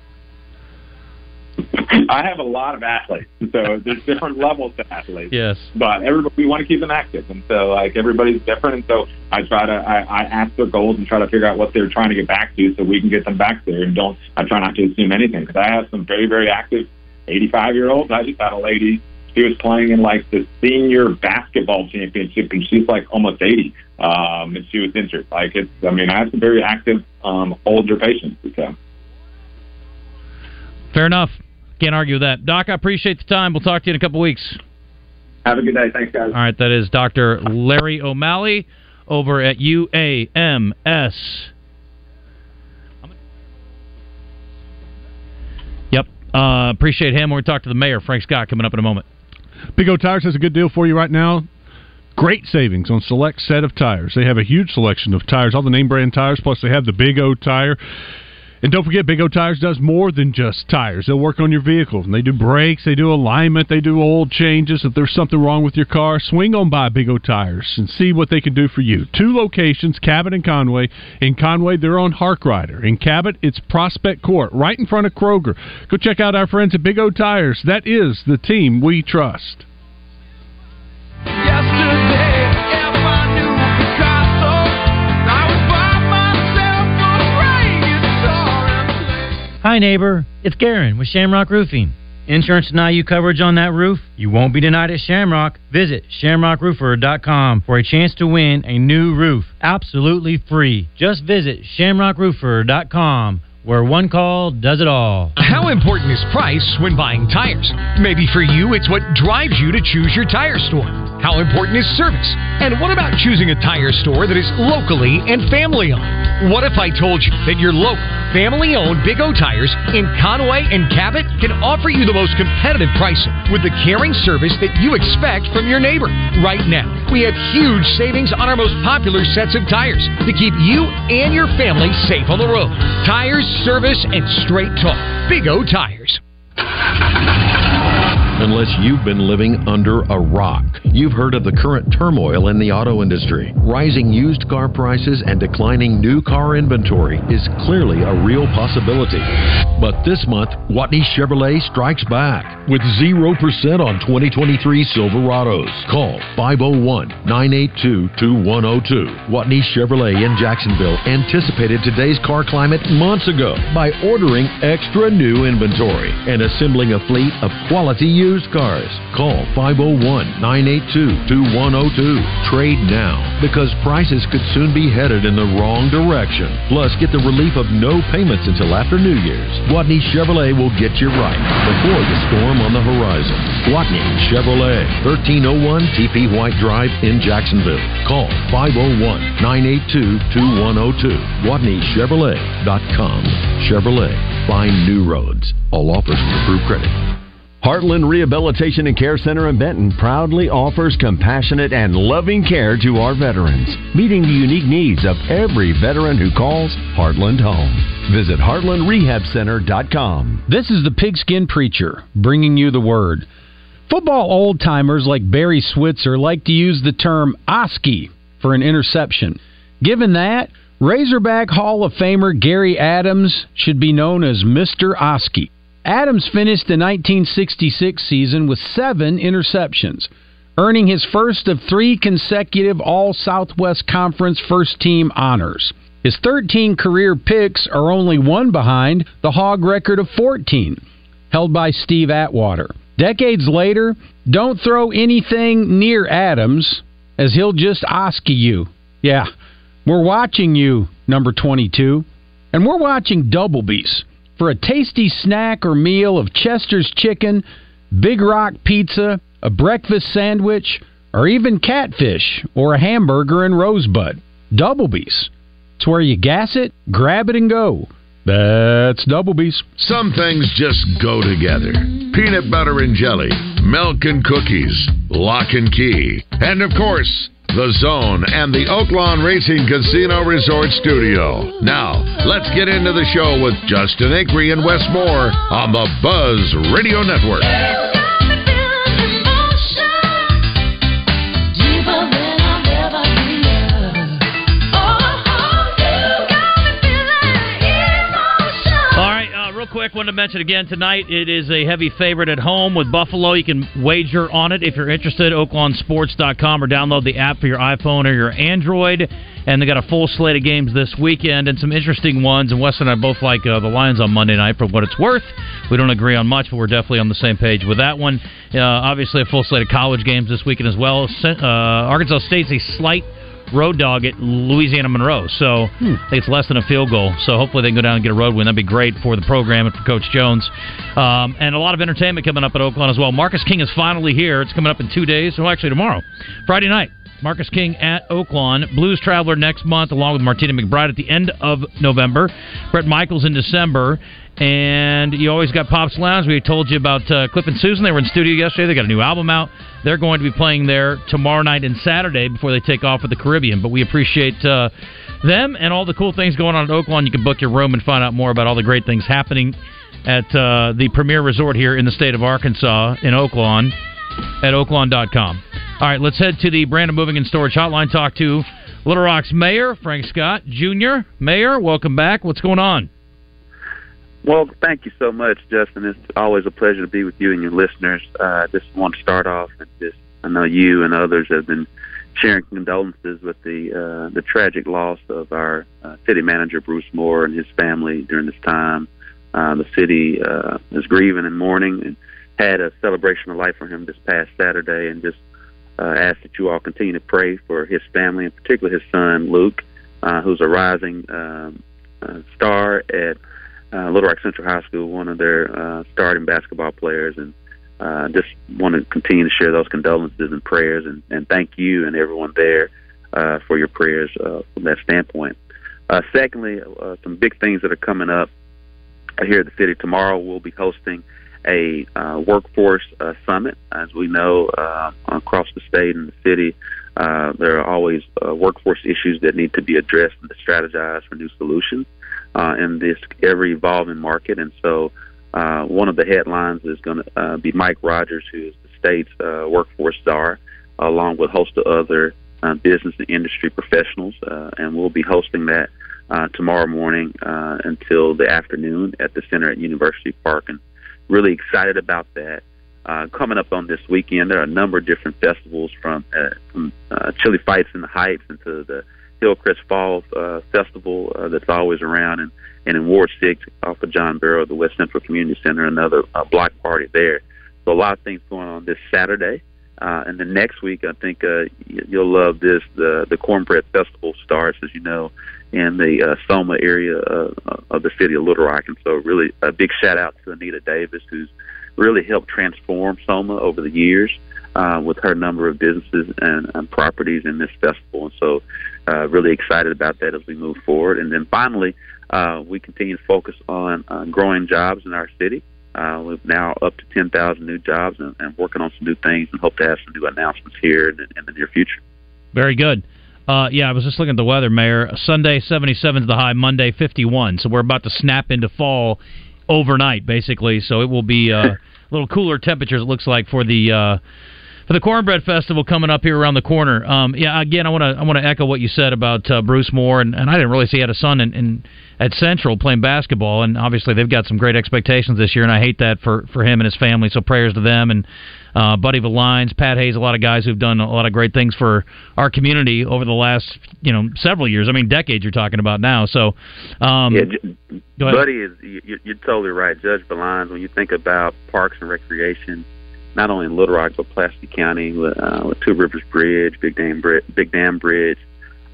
I have a lot of athletes, so there's different levels to athletes. Yes. But everybody, we want to keep them active, and so like everybody's different, and so I try to I, I ask their goals and try to figure out what they're trying to get back to, so we can get them back there, and don't I try not to assume anything because I have some very very active 85 year olds. I just had a lady. She was playing in like the senior basketball championship, and she's like almost 80, um, and she was injured. Like it's, I mean, I have some very active um, older patients. So. Fair enough. Can't argue with that. Doc, I appreciate the time. We'll talk to you in a couple weeks. Have a good day. Thanks, guys. All right, that is Dr. Larry O'Malley over at UAMS. Yep. Uh, appreciate him. We're going to talk to the mayor, Frank Scott, coming up in a moment. Big O Tires has a good deal for you right now. Great savings on select set of tires. They have a huge selection of tires, all the name brand tires, plus they have the Big O tire. And don't forget, Big O Tires does more than just tires. They'll work on your vehicle. And they do brakes, they do alignment, they do oil changes. If there's something wrong with your car, swing on by Big O Tires and see what they can do for you. Two locations, Cabot and Conway. In Conway, they're on Harkrider. In Cabot, it's Prospect Court, right in front of Kroger. Go check out our friends at Big O Tires. That is the team we trust. Hi, neighbor. It's Garen with Shamrock Roofing. Insurance deny you coverage on that roof? You won't be denied at Shamrock. Visit shamrockroofer.com for a chance to win a new roof. Absolutely free. Just visit shamrockroofer.com where one call does it all. How important is price when buying tires? Maybe for you, it's what drives you to choose your tire store. How important is service? And what about choosing a tire store that is locally and family owned? What if I told you that your local, family owned Big O Tires in Conway and Cabot can offer you the most competitive pricing with the caring service that you expect from your neighbor? Right now, we have huge savings on our most popular sets of tires to keep you and your family safe on the road. Tires, service, and straight talk. Big O Tires. Unless you've been living under a rock, you've heard of the current turmoil in the auto industry. Rising used car prices and declining new car inventory is clearly a real possibility. But this month, Gwatney Chevrolet strikes back with 0% on 2023 Silverados. Call 501 982 2102. Gwatney Chevrolet in Jacksonville anticipated today's car climate months ago by ordering extra new inventory and assembling a fleet of quality used cars. Call 501 982 2102. Trade now because prices could soon be headed in the wrong direction. Plus, get the relief of no payments until after New Year's. Gwatney Chevrolet will get you right before the storm on the horizon. Gwatney Chevrolet, 1301 TP White Drive in Jacksonville. Call 501 982 2102. GwatneyChevrolet.com. Chevrolet. Find new roads. All offers with approved credit. Heartland Rehabilitation and Care Center in Benton proudly offers compassionate and loving care to our veterans, meeting the unique needs of every veteran who calls Heartland home. Visit heartlandrehabcenter.com. This is the Pigskin Preacher bringing you the word. Football old timers like Barry Switzer like to use the term Oski for an interception. Given that, Razorback Hall of Famer Gary Adams should be known as Mr. Oski. Adams finished the 1966 season with seven interceptions, earning his first of three consecutive All Southwest Conference first team honors. His 13 career picks are only one behind the hog record of 14, held by Steve Atwater. Decades later, don't throw anything near Adams, as he'll just Oski you. Yeah, we're watching you, number 22. And we're watching Double Bee's for a tasty snack or meal of Chester's chicken, Big Rock pizza, a breakfast sandwich, or even catfish or a hamburger and rosebud. Double Bee's. It's where you gas it, grab it, and go. That's Double Bee's. Some things just go together. Peanut butter and jelly, milk and cookies, lock and key, and of course, the Zone and the Oaklawn Racing Casino Resort Studio. Now, let's get into the show with Justin Acree and Wes Moore on the Buzz Radio Network. Quick, wanted to mention again tonight it is a heavy favorite at home with Buffalo. You can wager on it if you're interested. OaklawnSports.com or download the app for your iPhone or your Android. And they got a full slate of games this weekend and some interesting ones. And Wes and I both like uh, the Lions on Monday night for what it's worth. We don't agree on much, but we're definitely on the same page with that one. Uh, obviously, a full slate of college games this weekend as well. Uh, Arkansas State's a slight road dog at Louisiana Monroe. So think it's less than a field goal. So hopefully they can go down and get a road win. That'd be great for the program and for Coach Jones. Um, and a lot of entertainment coming up at Oaklawn as well. Marcus King is finally here. It's coming up in two days. Well, actually tomorrow, Friday night. Marcus King at Oaklawn. Blues Traveler next month, along with Martina McBride at the end of November. Bret Michaels in December. And you always got Pops Lounge. We told you about uh, Cliff and Susan. They were in studio yesterday. They got a new album out. They're going to be playing there tomorrow night and Saturday before they take off for the Caribbean. But we appreciate uh, them and all the cool things going on at Oaklawn. You can book your room and find out more about all the great things happening at uh, the premier resort here in the state of Arkansas in Oaklawn at oaklawn.com. All right, let's head to the Brandon Moving and Storage Hotline. Talk to Little Rock's Mayor, Frank Scott Jr. Mayor, welcome back. What's going on? Well, thank you so much, Justin. It's always a pleasure to be with you and your listeners. Uh, just want to start off and just I know you and others have been sharing condolences with the uh, the tragic loss of our uh, city manager Bruce Moore and his family during this time. Uh, the city uh, is grieving and mourning and had a celebration of life for him this past Saturday, and just uh, ask that you all continue to pray for his family, and particularly his son Luke, uh, who's a rising um, uh, star at uh, Little Rock Central High School, one of their uh, starting basketball players, and uh, just want to continue to share those condolences and prayers, and, and thank you and everyone there uh, for your prayers uh, from that standpoint. Uh, secondly, uh, some big things that are coming up here at the city. Tomorrow we'll be hosting a uh, workforce uh, summit. As we know, uh, across the state and the city, uh, there are always uh, workforce issues that need to be addressed and to strategize for new solutions uh, in this ever evolving market. And so, uh, one of the headlines is going to uh, be Mike Rogers, who is the state's uh, workforce czar, along with a host of other uh, business and industry professionals. Uh, and we'll be hosting that uh, tomorrow morning uh, until the afternoon at the center at University Park. And really excited about that. Uh, coming up on this weekend, there are a number of different festivals from, uh, from uh, Chili Fights in the Heights into the Hillcrest Falls uh, Festival uh, that's always around, and, and in Ward 6 off of John Barrow, the West Central Community Center, another uh, block party there. So a lot of things going on this Saturday. Uh, and then next week, I think uh, you'll love this. The the Cornbread Festival starts, as you know, in the uh, Soma area uh, of the city of Little Rock, and so really a big shout out to Anita Davis, who's really helped transform Soma over the years uh, with her number of businesses and, and properties in this festival. And so, uh, really excited about that as we move forward. And then finally, uh, we continue to focus on uh, growing jobs in our city. Uh, we're now up to 10,000 new jobs and, and working on some new things and hope to have some new announcements here in, in the near future. Very good. Uh, yeah, I was just looking at the weather, Mayor. Sunday, 77 is the high. Monday, 51. So we're about to snap into fall overnight, basically. So it will be uh, a *laughs* little cooler temperatures. It looks like for the. Uh, for the Cornbread Festival coming up here around the corner. Um, yeah, again, I want to I want to echo what you said about uh, Bruce Moore, and, and I didn't really see he had a son in, in at Central playing basketball, and obviously they've got some great expectations this year, and I hate that for for him and his family. So prayers to them and uh, Buddy Villines, Pat Hays, a lot of guys who've done a lot of great things for our community over the last you know several years. I mean, decades you're talking about now. So, um, yeah, J- Buddy is you, you're totally right, Judge Villines. When you think about parks and recreation not only in Little Rock but Pulaski County with, uh, with Two Rivers Bridge, Big Dam Big Dam Bridge.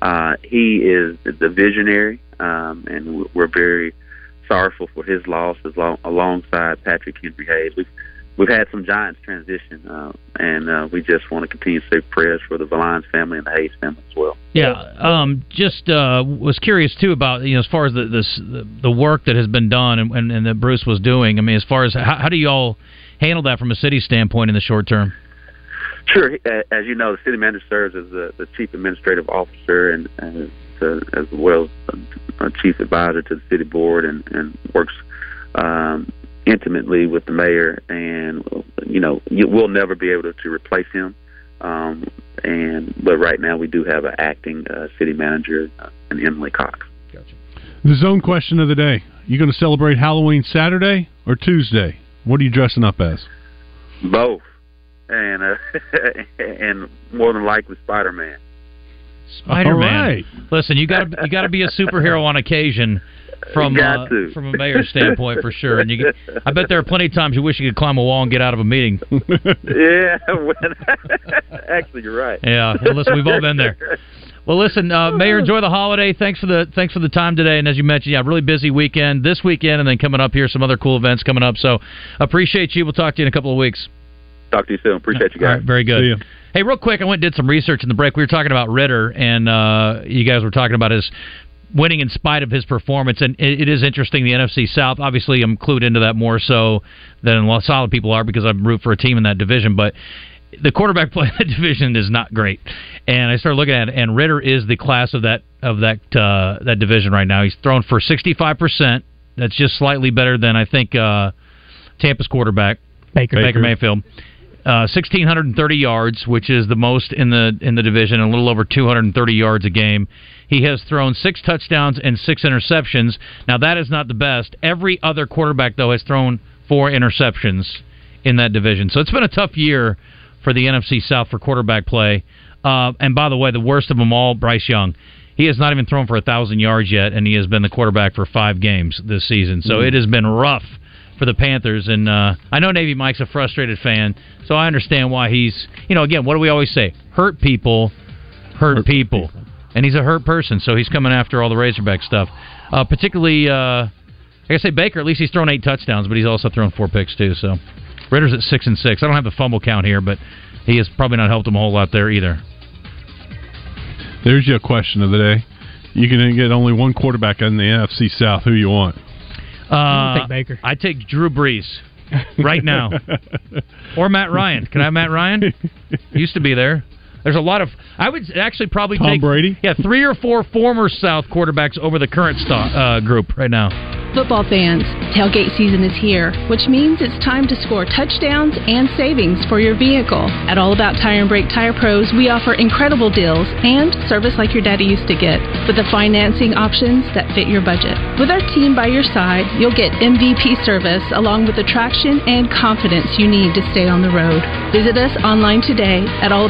Uh, he is the visionary, um, and we're very sorrowful for his loss as long, alongside Patrick Henry Hays. We've we've had some Giants transition, uh, and uh, we just want to continue to say prayers for the Villines family and the Hays family as well. Yeah, um, just uh, was curious too about you know as far as the this, the, work that has been done and, and, and that Bruce was doing. I mean, as far as how, how do you all handle that from a city standpoint in the short term? Sure. As you know, the city manager serves as the, the chief administrative officer and, and to, as well as a chief advisor to the city board and, and works um, intimately with the mayor. And you know, you, we'll never be able to, to replace him. Um, and but right now we do have an acting uh, city manager, uh, and Emily Cox. Gotcha. The zone question of the day: You going to celebrate Halloween Saturday or Tuesday? What are you dressing up as? Both, and uh, *laughs* and more than likely Spider Man. Spider Man. Right. Listen, you got you got to be a superhero on occasion from uh, from a mayor's standpoint for sure. And you, get, I bet there are plenty of times you wish you could climb a wall and get out of a meeting. *laughs* yeah, *laughs* actually, you're right. Yeah, well, listen, we've all been there. Well, listen, uh, Mayor, enjoy the holiday. Thanks for the thanks for the time today. And as you mentioned, yeah, really busy weekend this weekend, and then coming up here, some other cool events coming up. So appreciate you. We'll talk to you in a couple of weeks. Talk to you soon. Appreciate you guys. very good. Hey, real quick, I went and did some research in the break. We were talking about Ridder, and uh, you guys were talking about his winning in spite of his performance. And it, it is interesting. The NFC South, obviously, I'm clued into that more so than a lot of solid people are because I root for a team in that division. But the quarterback *laughs* play in the division is not great. And I started looking at it, and Ridder is the class of that of that uh, that division right now. He's thrown for sixty five percent. That's just slightly better than I think uh, Tampa's quarterback Baker Baker Mayfield. Uh, 1630 yards, which is the most in the in the division, a little over 230 yards a game. He has thrown six touchdowns and six interceptions. Now that is not the best. Every other quarterback though has thrown four interceptions in that division. So it's been a tough year for the NFC South for quarterback play. Uh, and by the way, the worst of them all, Bryce Young. He has not even thrown for a thousand yards yet, and he has been the quarterback for five games this season. So mm. it has been rough for the Panthers. And uh, I know Navy Mike's a frustrated fan, so I understand why he's. You know, again, what do we always say? Hurt people, hurt, hurt people. people. and he's a hurt person, so he's coming after all the Razorback stuff. Uh, particularly, uh, like I say, Baker. At least he's thrown eight touchdowns, but he's also thrown four picks too. So Ridder's at six and six. I don't have the fumble count here, but he has probably not helped him a whole lot there either. There's your question of the day. You can get only one quarterback in the NFC South. Who you want? Uh, take Baker. I take Drew Brees right now, *laughs* or Matt Ryan. Can I have Matt Ryan? *laughs* Used to be there. There's a lot of. I would actually probably Tom take Brady. Yeah, three or four former South quarterbacks over the current st- uh, group right now. Football fans, tailgate season is here, which means it's time to score touchdowns and savings for your vehicle. At All About Tire and Brake Tire Pros, we offer incredible deals and service like your daddy used to get, with the financing options that fit your budget. With our team by your side, you'll get MVP service along with the traction and confidence you need to stay on the road. Visit us online today at All